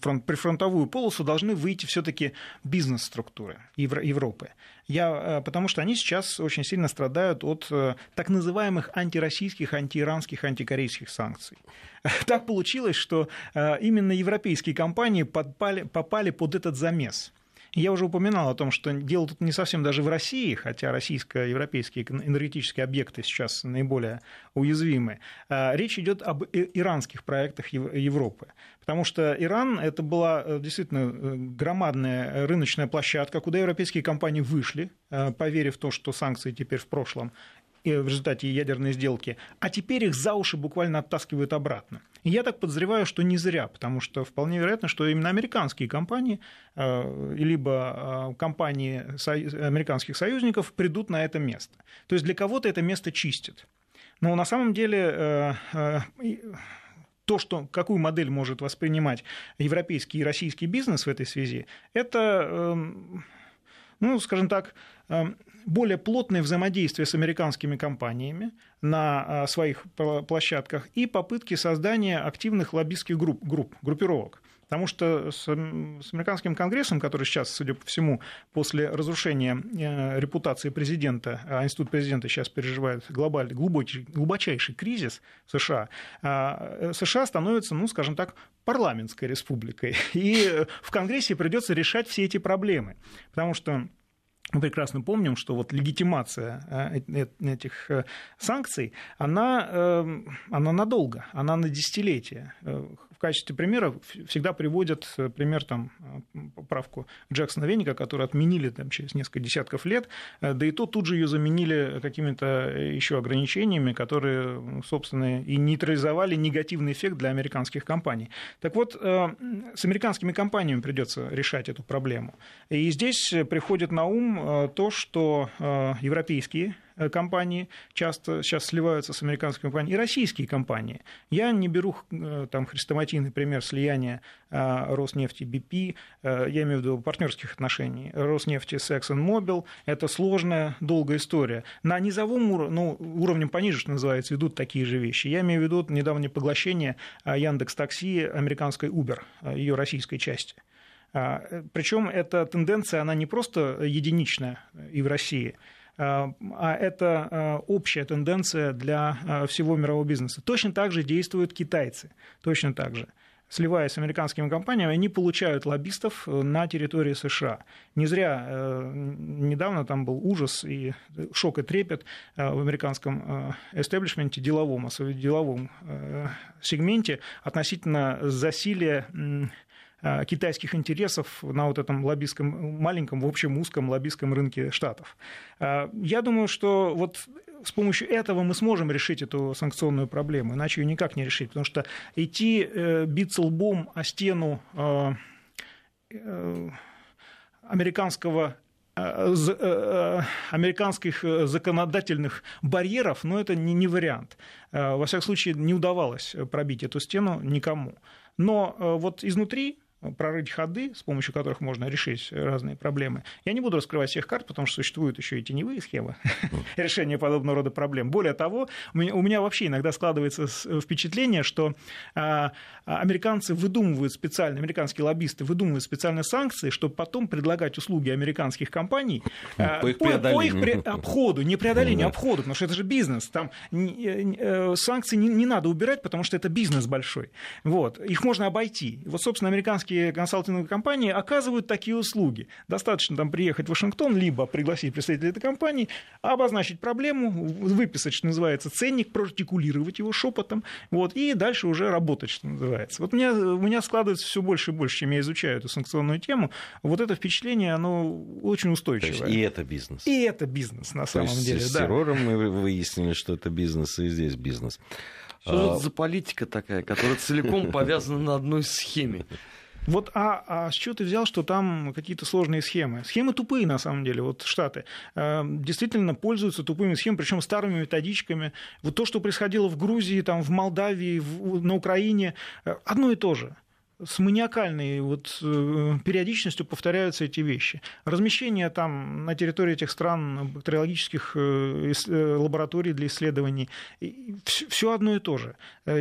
фронт, прифронтовую полосу должны выйти все-таки бизнес-структуры Европы. Я, потому что они сейчас очень сильно страдают от так называемых антироссийских, антииранских, антикорейских санкций. Так получилось, что э, именно европейские компании попали, попали под этот замес. Я уже упоминал о том, что дело тут не совсем даже в России, хотя российско-европейские энергетические объекты сейчас наиболее уязвимы. Э, речь идет об иранских проектах Европы. Потому что Иран это была э, действительно громадная рыночная площадка, куда европейские компании вышли, поверив в то, что санкции теперь в прошлом, в результате ядерной сделки, а теперь их за уши буквально оттаскивают обратно. И я так подозреваю, что не зря, потому что вполне вероятно, что именно американские компании, э, либо э, компании американских союзников придут на это место. То есть для кого-то это место чистит. Но на самом деле э, то, что, какую модель может воспринимать европейский и российский бизнес в этой связи, это, эм, ну, скажем так, эм, более плотное взаимодействие с американскими компаниями на а, своих площадках и попытки создания активных лоббистских групп, групп группировок. Потому что с, американским конгрессом, который сейчас, судя по всему, после разрушения э, репутации президента, а институт президента сейчас переживает глобальный, глубокий, глубочайший кризис США, а, США становится, ну, скажем так, парламентской республикой. И в Конгрессе придется решать все эти проблемы. Потому что мы прекрасно помним, что вот легитимация э, э, этих э, санкций, она, она надолго, она на десятилетия. В качестве примера всегда приводят пример там, поправку Джексона Веника, которую отменили там, через несколько десятков лет, да и то тут же ее заменили какими-то еще ограничениями, которые, собственно, и нейтрализовали негативный эффект для американских компаний. Так вот, с американскими компаниями придется решать эту проблему. И здесь приходит на ум Э, то, что э, европейские э, компании часто сейчас сливаются с американскими компаниями, и российские компании. Я не беру там хрестоматийный пример слияния Роснефти BP, я имею в виду партнерских отношений, Роснефти с ExxonMobil. Это сложная, долгая история. На низовом уровне, ну, уровнем пониже, что называется, ведут такие же вещи. Я имею в виду недавнее поглощение Яндекс Такси американской Uber, ее российской части. А, Причем эта тенденция, она не просто единичная и в России, а, а это а, общая тенденция для всего мирового бизнеса. Точно так же действуют китайцы, точно так же. сливаясь с американскими компаниями, они получают лоббистов на территории США. Не зря э, недавно там был ужас и шок и трепет э, в американском э, эстеблишменте, деловом, деловом сегменте относительно засилия китайских интересов на вот этом лоббистском, маленьком, в общем, узком лоббистском рынке Штатов. Я думаю, что вот с помощью этого мы сможем решить эту санкционную проблему, иначе ее никак не решить, потому что идти э, биться лбом о стену э, э, американского американских законодательных барьеров, но это не, не вариант. Во всяком случае, не удавалось пробить эту стену никому. Но вот изнутри прорыть ходы, с помощью которых можно решить разные проблемы. Я не буду раскрывать всех карт, потому что существуют еще и теневые схемы решения подобного рода проблем. Более того, у меня вообще иногда складывается впечатление, что а, американцы выдумывают специально, американские лоббисты выдумывают специальные санкции, чтобы потом предлагать услуги американских компаний по их, по, по их обходу, не преодолению, а обходу, потому что это же бизнес. Там э, санкции не, не надо убирать, потому что это бизнес большой. Вот. Их можно обойти. Вот, собственно, американские американские консалтинговые компании оказывают такие услуги. Достаточно там приехать в Вашингтон, либо пригласить представителей этой компании, обозначить проблему, выписать, что называется, ценник, проартикулировать его шепотом, вот, и дальше уже работать, что называется. Вот у меня, у меня складывается все больше и больше, чем я изучаю эту санкционную тему. Вот это впечатление, оно очень устойчивое. То есть и это бизнес. И это бизнес, на самом есть деле. С да. террором мы выяснили, что это бизнес, и здесь бизнес. Что же это а, за политика такая, которая целиком повязана на одной схеме? Вот, а, а с чего ты взял, что там какие-то сложные схемы? Схемы тупые, на самом деле, вот Штаты э, действительно пользуются тупыми схемами, причем старыми методичками. Вот то, что происходило в Грузии, там, в Молдавии, в, на Украине, э, одно и то же с маниакальной вот э, периодичностью повторяются эти вещи. Размещение там на территории этих стран бактериологических э, э, лабораторий для исследований, все одно и то же.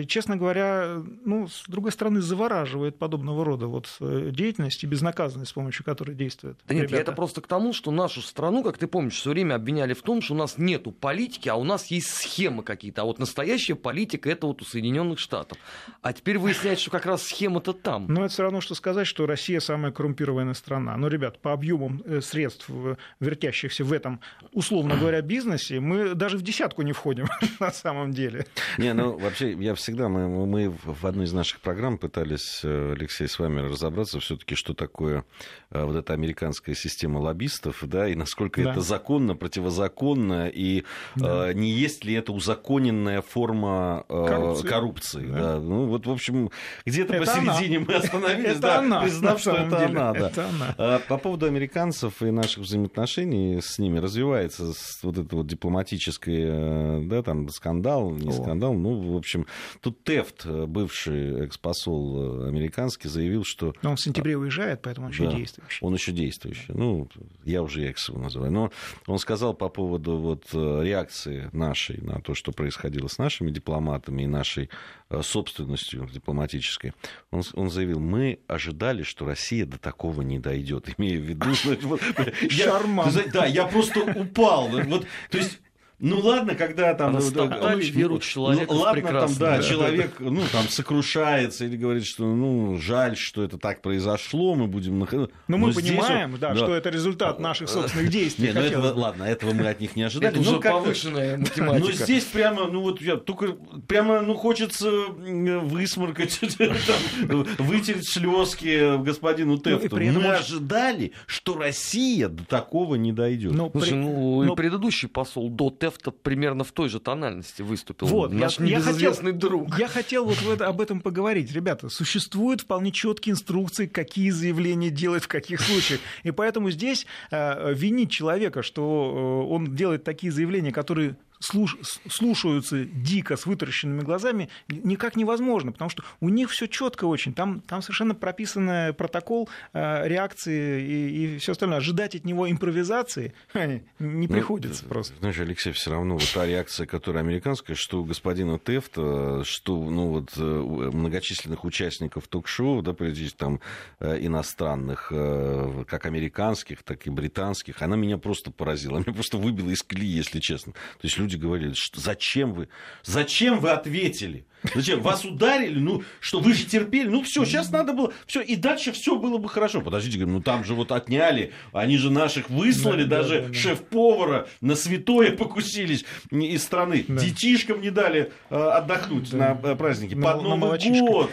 Честно говоря, ну, с другой стороны, завораживает подобного рода вот деятельность и безнаказанность, с помощью которой действует. Да нет, ребята. я это просто к тому, что нашу страну, как ты помнишь, все время обвиняли в том, что у нас нету политики, а у нас есть схемы какие-то. А вот настоящая политика это вот у Соединенных Штатов. А теперь выясняется, что как раз схема-то там. Но это все равно, что сказать, что Россия самая коррумпированная страна. Но, ребят, по объемам э, средств, вертящихся в этом, условно говоря, бизнесе, мы даже в десятку не входим на самом деле. Не, ну вообще, я всегда, мы, мы в одной из наших программ пытались, э, Алексей, с вами разобраться все-таки, что такое э, вот эта американская система лоббистов, да, и насколько да. это законно, противозаконно, и да. не есть ли это узаконенная форма коррупции. коррупции да. Да. Ну вот, в общем, где-то посередине мы остановились, да, она, признав, что это деле. она. Да. Это она. А, по поводу американцев и наших взаимоотношений с ними развивается вот это вот дипломатическое, да, там скандал, не О. скандал, ну, в общем, тут Тефт, бывший экспосол американский, заявил, что... Но он в сентябре уезжает, поэтому он еще да, действующий. Он еще действующий. Ну, я уже экс его называю. Но он сказал по поводу вот реакции нашей на то, что происходило с нашими дипломатами и нашей э, собственностью дипломатической. Он, он заявил, мы ожидали, что Россия до такого не дойдет. Имея в виду... Шарман. Да, я просто упал. То есть ну ладно, когда там... Растоптали ну, веру человека ну, ладно, там, да, человек, ну, там, сокрушается или говорит, что, ну, жаль, что это так произошло, мы будем... Но, Но мы понимаем, он... да, да, что это результат наших собственных действий. Нет, ну, этого, ладно, этого мы от них не ожидали. Это уже повышенная математика. Но здесь прямо, ну, вот я только... Прямо, ну, хочется высморкать, вытереть слезки господину Тефту. Мы ожидали, что Россия до такого не дойдет. Ну, и предыдущий посол до Тефта примерно в той же тональности выступил. Вот, Наш я, небезызвестный я хотел, друг. Я хотел вот об этом поговорить. Ребята, существуют вполне четкие инструкции, какие заявления делать в каких случаях. И поэтому здесь э, винить человека, что э, он делает такие заявления, которые слуш, слушаются дико с вытаращенными глазами, никак невозможно, потому что у них все четко очень. Там, там совершенно прописан протокол э, реакции и, и все остальное. Ожидать от него импровизации не ну, приходится ну, просто. Знаешь, Алексей, все равно вот та реакция, которая американская, что у господина Тефта, что ну, вот, э, многочисленных участников ток-шоу, да, там э, иностранных, как американских, так и британских, она меня просто поразила. Она меня просто выбила из колеи, если честно. То есть люди говорили, что зачем вы, зачем вы ответили? Зачем? Вас ударили? Ну, что вы же терпели? Ну, все, сейчас надо было... Все, и дальше все было бы хорошо. Подождите, говорю, ну там же вот отняли, они же наших выслали, да, даже да, да, шеф-повара на святое покусились из страны. Детишкам не дали э, отдохнуть на э, празднике. На, Под Новый год.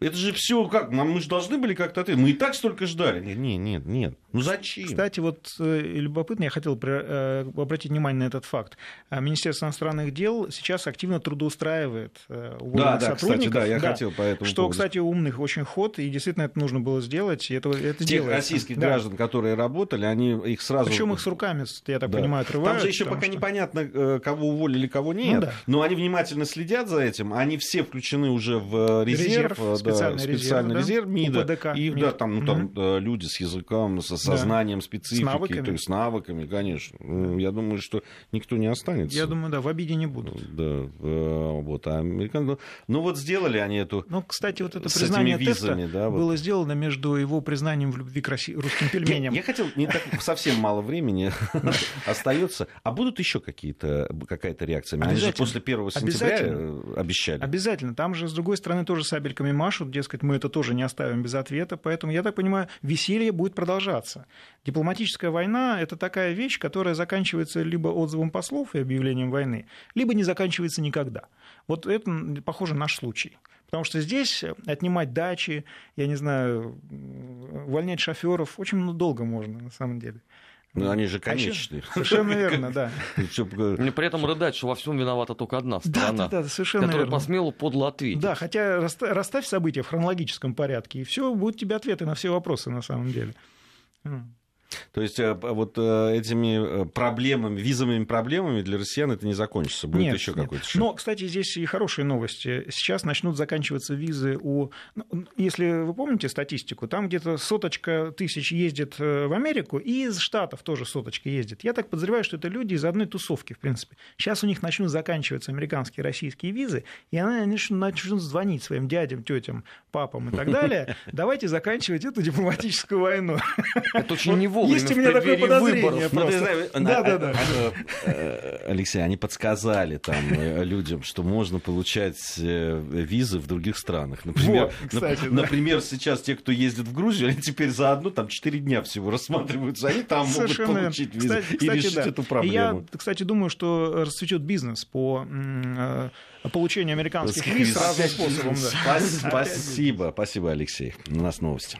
Это же все как? Мы же должны были как-то ответить. Мы и так столько ждали. Нет, нет, нет, нет. Ну зачем? Кстати, вот э, любопытно, я хотел э, обратить внимание на этот факт. А Министерство иностранных дел сейчас активно трудоустраивает э, да, да, сотрудников. Кстати, да, я да, хотел по этому Что, поводу. кстати, умных очень ход, и действительно это нужно было сделать, и это, это Тех делается. российских да. граждан, которые работали, они их сразу... Причем их с руками, я так да. понимаю, отрывают. Там же еще пока что... непонятно, кого уволили, кого нет, ну, да. но они внимательно следят за этим, они все включены уже в резерв, резерв специальный, да, резерв, специальный да? резерв МИДа, УПДК, и да, там, ну, там угу. люди с языком, со сознанием да. специфики, с навыками. то есть с навыками, конечно. Ну, я думаю, что никто не останется. Я думаю, да, в обиде не будут. Да, вот, а американцы... Ну вот сделали они эту... Ну, кстати, вот это признание визами, теста да, вот. было сделано между его признанием в любви к России, русским пельменям. Я, я хотел, не так, совсем мало времени остается. А будут еще какие-то, какая-то реакция? Они же после 1 сентября обещали. Обязательно. Там же, с другой стороны, тоже сабельками машут, дескать, мы это тоже не оставим без ответа. Поэтому, я так понимаю, веселье будет продолжаться. Дипломатическая война – это такая вещь, которая заканчивается либо отзывом послов и объявлением войны, либо не заканчивается никогда. Вот это, похоже, наш случай. Потому что здесь отнимать дачи, я не знаю, увольнять шоферов очень долго можно, на самом деле. Ну, они же а конечные. Совершенно верно, да. И при этом рыдать, что во всем виновата только одна страна, да, да, да, совершенно которая верно. посмела подло ответить. Да, хотя расставь события в хронологическом порядке, и все, будут тебе ответы на все вопросы на самом деле. То есть э, вот э, этими э, проблемами, визовыми проблемами для россиян это не закончится, будет нет, еще какой-то шаг. Но, кстати, здесь и хорошие новости. Сейчас начнут заканчиваться визы у... Ну, если вы помните статистику, там где-то соточка тысяч ездит в Америку, и из Штатов тоже соточка ездит. Я так подозреваю, что это люди из одной тусовки, в принципе. Сейчас у них начнут заканчиваться американские, российские визы, и они начнут звонить своим дядям, тетям, папам и так далее. Давайте заканчивать эту дипломатическую войну. Это очень невольно вовремя Есть у меня такое подозрение ну, просто. Да, да, да. Алексей, они подсказали там э, людям, что можно получать э, визы в других странах. Например, например, сейчас те, кто ездит в Грузию, они теперь за одну там 4 дня всего рассматриваются, они там могут получить визы и решить эту проблему. Я, кстати, думаю, что расцветет бизнес по э, получению американских виз разным способом. Спасибо, спасибо, Алексей. У нас новости.